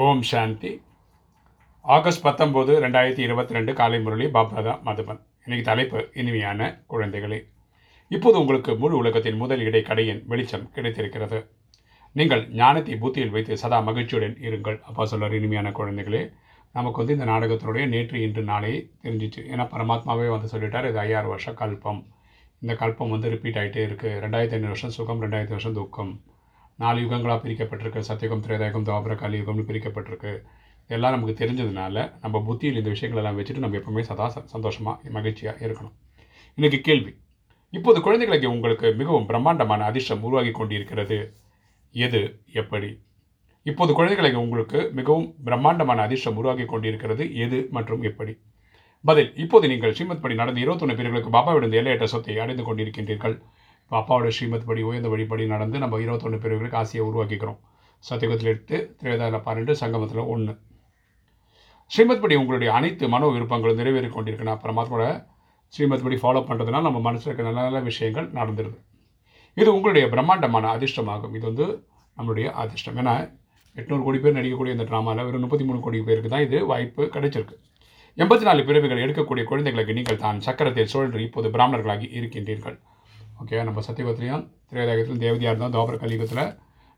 ஓம் சாந்தி. August பத்தொம்போது ரெண்டாயிரத்தி இருபத்தி ரெண்டு காலை முரளி பாப்தாதா மதுபன் இன்னைக்கு தலைப்பு இனிமையான குழந்தைகளே. இப்போது உங்களுக்கு முழு உலகத்தின் முதல் இடை கடையின் வெளிச்சம் கிடைத்திருக்கிறது. நீங்கள் ஞானத்தை பூத்தியில் வைத்து சதா மகிழ்ச்சியுடன் இருங்கள். அப்பா சொல்கிறார் இனிமையான குழந்தைகளே நமக்கு வந்து இந்த நாடகத்தினுடைய நேற்று இன்று நாளை தெரிஞ்சிச்சு. ஏன்னா பரமாத்மாவே வந்து சொல்லிட்டார் இது ஐயாறு வருஷம் கல்பம். இந்த கல்பம் வந்து ரிப்பீட் ஆகிட்டே இருக்குது ரெண்டாயிரத்தி ஐநூறு வருஷம் சுகம் ரெண்டாயிரத்தி வருஷம் துக்கம். நாலு யுகங்களாக பிரிக்கப்பட்டிருக்கு. சத்தியுகம் திரேதாயுகம் துவாபர கலியுகம்னு பிரிக்கப்பட்டிருக்கு. இதெல்லாம் நமக்கு தெரிஞ்சதுனால நம்ம புத்தியில் இந்த விஷயங்களெல்லாம் வச்சுட்டு நம்ம எப்பவுமே சதா ச- மகிழ்ச்சியாக இருக்கணும். இன்றைக்கு கேள்வி. இப்போது குழந்தைகளுக்கு உங்களுக்கு மிகவும் பிரம்மாண்டமான அதிர்ஷ்டம் உருவாகி கொண்டிருக்கிறது. எது? எப்படி? இப்போது குழந்தைகளுக்கு உங்களுக்கு மிகவும் பிரம்மாண்டமான அதிர்ஷ்டம் உருவாகி கொண்டிருக்கிறது. எது மற்றும் எப்படி? பதில். இப்போது நீங்கள் ஸ்ரீமத் படி நடந்த இருபத்தொன்று பேர்களுக்கு பாபாவிடம் எல்லையற்ற சொத்தை அடைந்து கொண்டிருக்கின்றீர்கள். அப்பாவோட ஸ்ரீமத் படி உயர்ந்த வழிபடி நடந்து நம்ம இருபத்தொன்று பிரிவுகளுக்கு ஆசையை உருவாக்கிக்கிறோம். சத்தியகத்தில் எட்டு திரேதாவில் பன்னெண்டு சங்கமத்தில் ஒன்று ஸ்ரீமத் படி உங்களுடைய அனைத்து மனோ விருப்பங்களும் நிறைவேறி கொண்டிருக்கணும் பரமாத்மாவோட ஸ்ரீமத் படி ஃபாலோ பண்ணுறதுனால நம்ம மனசில் இருக்க நல்ல நல்ல விஷயங்கள் நடந்துடுது இது உங்களுடைய பிரம்மாண்டமான அதிர்ஷ்டமாகும். இது வந்து நம்மளுடைய அதிர்ஷ்டம். ஏன்னா எட்நூறு கோடி பேர் நடிக்கக்கூடிய இந்த ட்ராமாவில் வெறும் முப்பத்தி மூணு கோடி பேருக்கு தான் இது வாய்ப்பு கிடைச்சிருக்கு. எண்பத்தி நாலு பிறவிகள் எடுக்கக்கூடிய குழந்தைகளுக்கு நீங்கள் தான் சக்கரத்தை சுழன்று இப்போது பிராமணர்களாகி இருக்கின்றீர்கள். ஓகே நம்ம சத்தியபத்திலையும் திரேதாயத்திலும் தேவதையாக இருந்தோம் தோபர கலியுகத்தில்.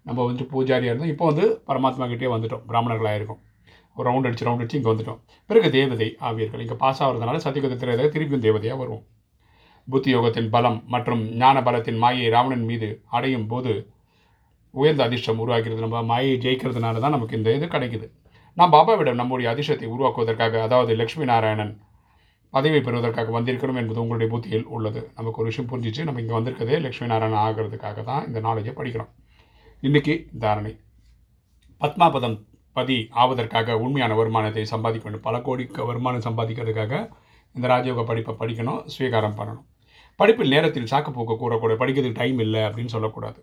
நம்ம வந்து பூஜாரியாக இருந்தோம். இப்போ வந்து பரமாத்மா கிட்டே வந்துட்டோம். பிராமணர்களாக இருக்கும் ஒரு ரவுண்ட் அடிச்சு ரவுண்ட் அடிச்சு இங்கே வந்துட்டோம். பிறகு தேவதை ஆவியர்கள் இங்கே பாஸ் ஆகிறதுனால சத்தியகுத திரையதாக திருப்பியும் தேவதையாக வருவோம். புத்தி யோகத்தின் பலம் மற்றும் ஞான பலத்தின் மாயை ராவணன் மீது அடையும் போது உயர்ந்த அதிர்ஷ்டம் உருவாக்கிறது நம்ம மாயை ஜெயிக்கிறதுனால தான் நமக்கு இந்த இது கிடைக்குது. நாம் பாபாவிடம் நம்முடைய அதிர்ஷ்டத்தை உருவாக்குவதற்காக அதாவது லக்ஷ்மி நாராயணன் பதவி பெறுவதற்காக வந்திருக்கணும் என்பது உங்களுடைய புத்தியில் உள்ளது. நமக்கு ஒரு விஷயம் புரிஞ்சிச்சு நம்ம இங்கே வந்திருக்கதே லக்ஷ்மி நாராயணன் ஆகிறதுக்காக தான் இந்த நாலேஜை படிக்கிறோம். இன்னைக்கு தாரணை. பத்மாபதம் பதி ஆவதற்காக உண்மையான வருமானத்தை சம்பாதிக்க வேண்டும் பல கோடிக்கு வருமானம் சம்பாதிக்கிறதுக்காக இந்த ராஜயோக படிப்பை படிக்கணும் ஸ்வீகாரம் பண்ணணும். படிப்பில் நேரத்தில் சாக்குப்போக்கு கூறக்கூடாது படிக்கிறதுக்கு டைம் இல்லை அப்படின்னு சொல்லக்கூடாது.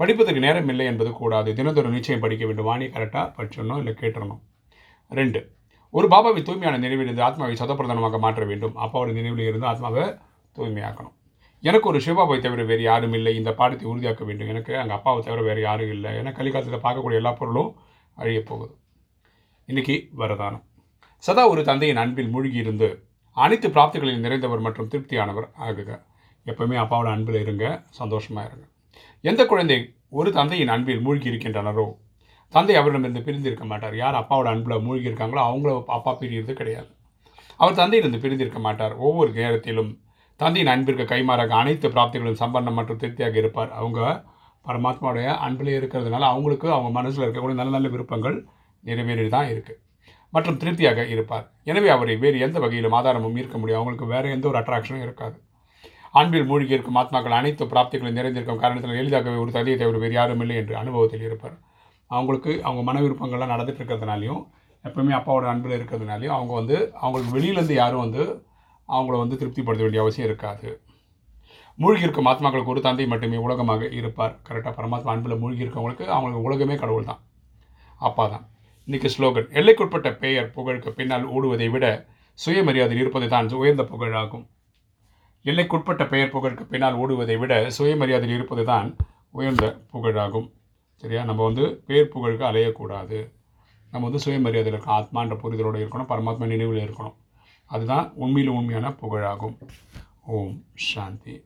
படிப்பதற்கு நேரம் இல்லை என்பது கூடாது. தினந்தோறும் நிச்சயம் படிக்க வேண்டும். வாணி கரெக்டாக படிச்சிடணும் இல்லை கேட்டுடணும். ரெண்டு ஒரு பாபாவை தூய்மையான நினைவிலிருந்து ஆத்மாவை சதப்பிரதானமாக மாற்ற வேண்டும். அப்பாவோட நினைவில் இருந்து ஆத்மாவை தூய்மையாக்கணும். எனக்கு ஒரு சிவபாபாவை தவிர வேறு யாரும் இல்லை. இந்த பாடத்தை உறுதியாக்க வேண்டும். எனக்கு அங்கே அப்பாவை தவிர வேறு யாரும் இல்லை. ஏன்னா கலிகாலத்தில் பார்க்கக்கூடிய எல்லா பொருளும் அழியப் போகுது. இன்றைக்கி வரதானம். சதா ஒரு தந்தையின் அன்பில் மூழ்கி இருந்து அனைத்து பிராப்திகளில் நிறைந்தவர் மற்றும் திருப்தியானவர் ஆகுக. எப்பவுமே அப்பாவோட அன்பில் இருங்க. சந்தோஷமாக இருங்க. எந்த குழந்தை ஒரு தந்தையின் அன்பில் மூழ்கி இருக்கின்றனரோ தந்தை அவரிடமிருந்து பிரிந்து இருக்க மாட்டார். யார் அப்பாவோட அன்பில் மூழ்கி இருக்காங்களோ அவங்கள அப்பா பிரிகிறது கிடையாது. அவர் தந்தையிலிருந்து பிரிந்திருக்க மாட்டார். ஒவ்வொரு நேரத்திலும் தந்தையின் அன்பிற்கு கைமாறாக அனைத்து பிராப்திகளும் சம்பந்தம் மற்றும் திருப்தியாக இருப்பார். அவங்க பரமாத்மாவுடைய அன்பில் இருக்கிறதுனால அவங்களுக்கு அவங்க மனசில் இருக்கக்கூடிய நல்ல நல்ல விருப்பங்கள் நிறைவேறி தான் இருக்குது மற்றும் திருப்தியாக இருப்பார். எனவே அவரை வேறு எந்த வகையிலும் ஆதாரமும் ஈர்க்க முடியும் அவங்களுக்கு வேறு எந்த ஒரு அட்ராக்ஷனும் இருக்காது. அன்பில் மூழ்கி இருக்கும் ஆத்மாக்கள் அனைத்து பிராப்திகளும் நிறைந்திருக்கும் காரணத்தில் எளிதாகவே ஒரு தந்தையை தவிர வேறு யாரும் இல்லை என்று அனுபவத்தில் இருப்பார். அவங்களுக்கு அவங்க மன விருப்பங்கள்லாம் நடந்துட்டு இருக்கிறதுனாலையும் எப்பவுமே அப்பாவோட அன்பில் இருக்கிறதுனாலையும் அவங்க வந்து அவங்களுக்கு வெளியிலேருந்து யாரும் வந்து அவங்கள வந்து திருப்திப்படுத்த வேண்டிய அவசியம் இருக்காது. மூழ்கி இருக்கும் ஆத்மாக்களுக்கு ஒரு தந்தை மட்டுமே உலகமாக இருப்பார். கரெக்டாக பரமாத்மா அன்பில் மூழ்கி இருக்கவங்களுக்கு அவங்களுக்கு உலகமே கடவுள் தான். அப்பா தான். இன்றைக்கி ஸ்லோகன் எல்லைக்குட்பட்ட பெயர் புகழுக்கு பின்னால் ஓடுவதை விட சுயமரியாதையில் இருப்பது தான் உயர்ந்த புகழாகும். எல்லைக்குட்பட்ட பெயர் புகழுக்கு பின்னால் ஓடுவதை விட சுயமரியாதையில் இருப்பது தான் உயர்ந்த புகழாகும். சரியா? நம்ம வந்து பேர் புகழுக்கு அலையக்கூடாது. நம்ம வந்து சுயமரியாதையில் இருக்கணும். ஆத்மான்ற புரிதலோடு இருக்கணும். பரமாத்மா நினைவில் இருக்கணும். அதுதான் உண்மையில் உண்மையான புகழாகும். ஓம் சாந்தி.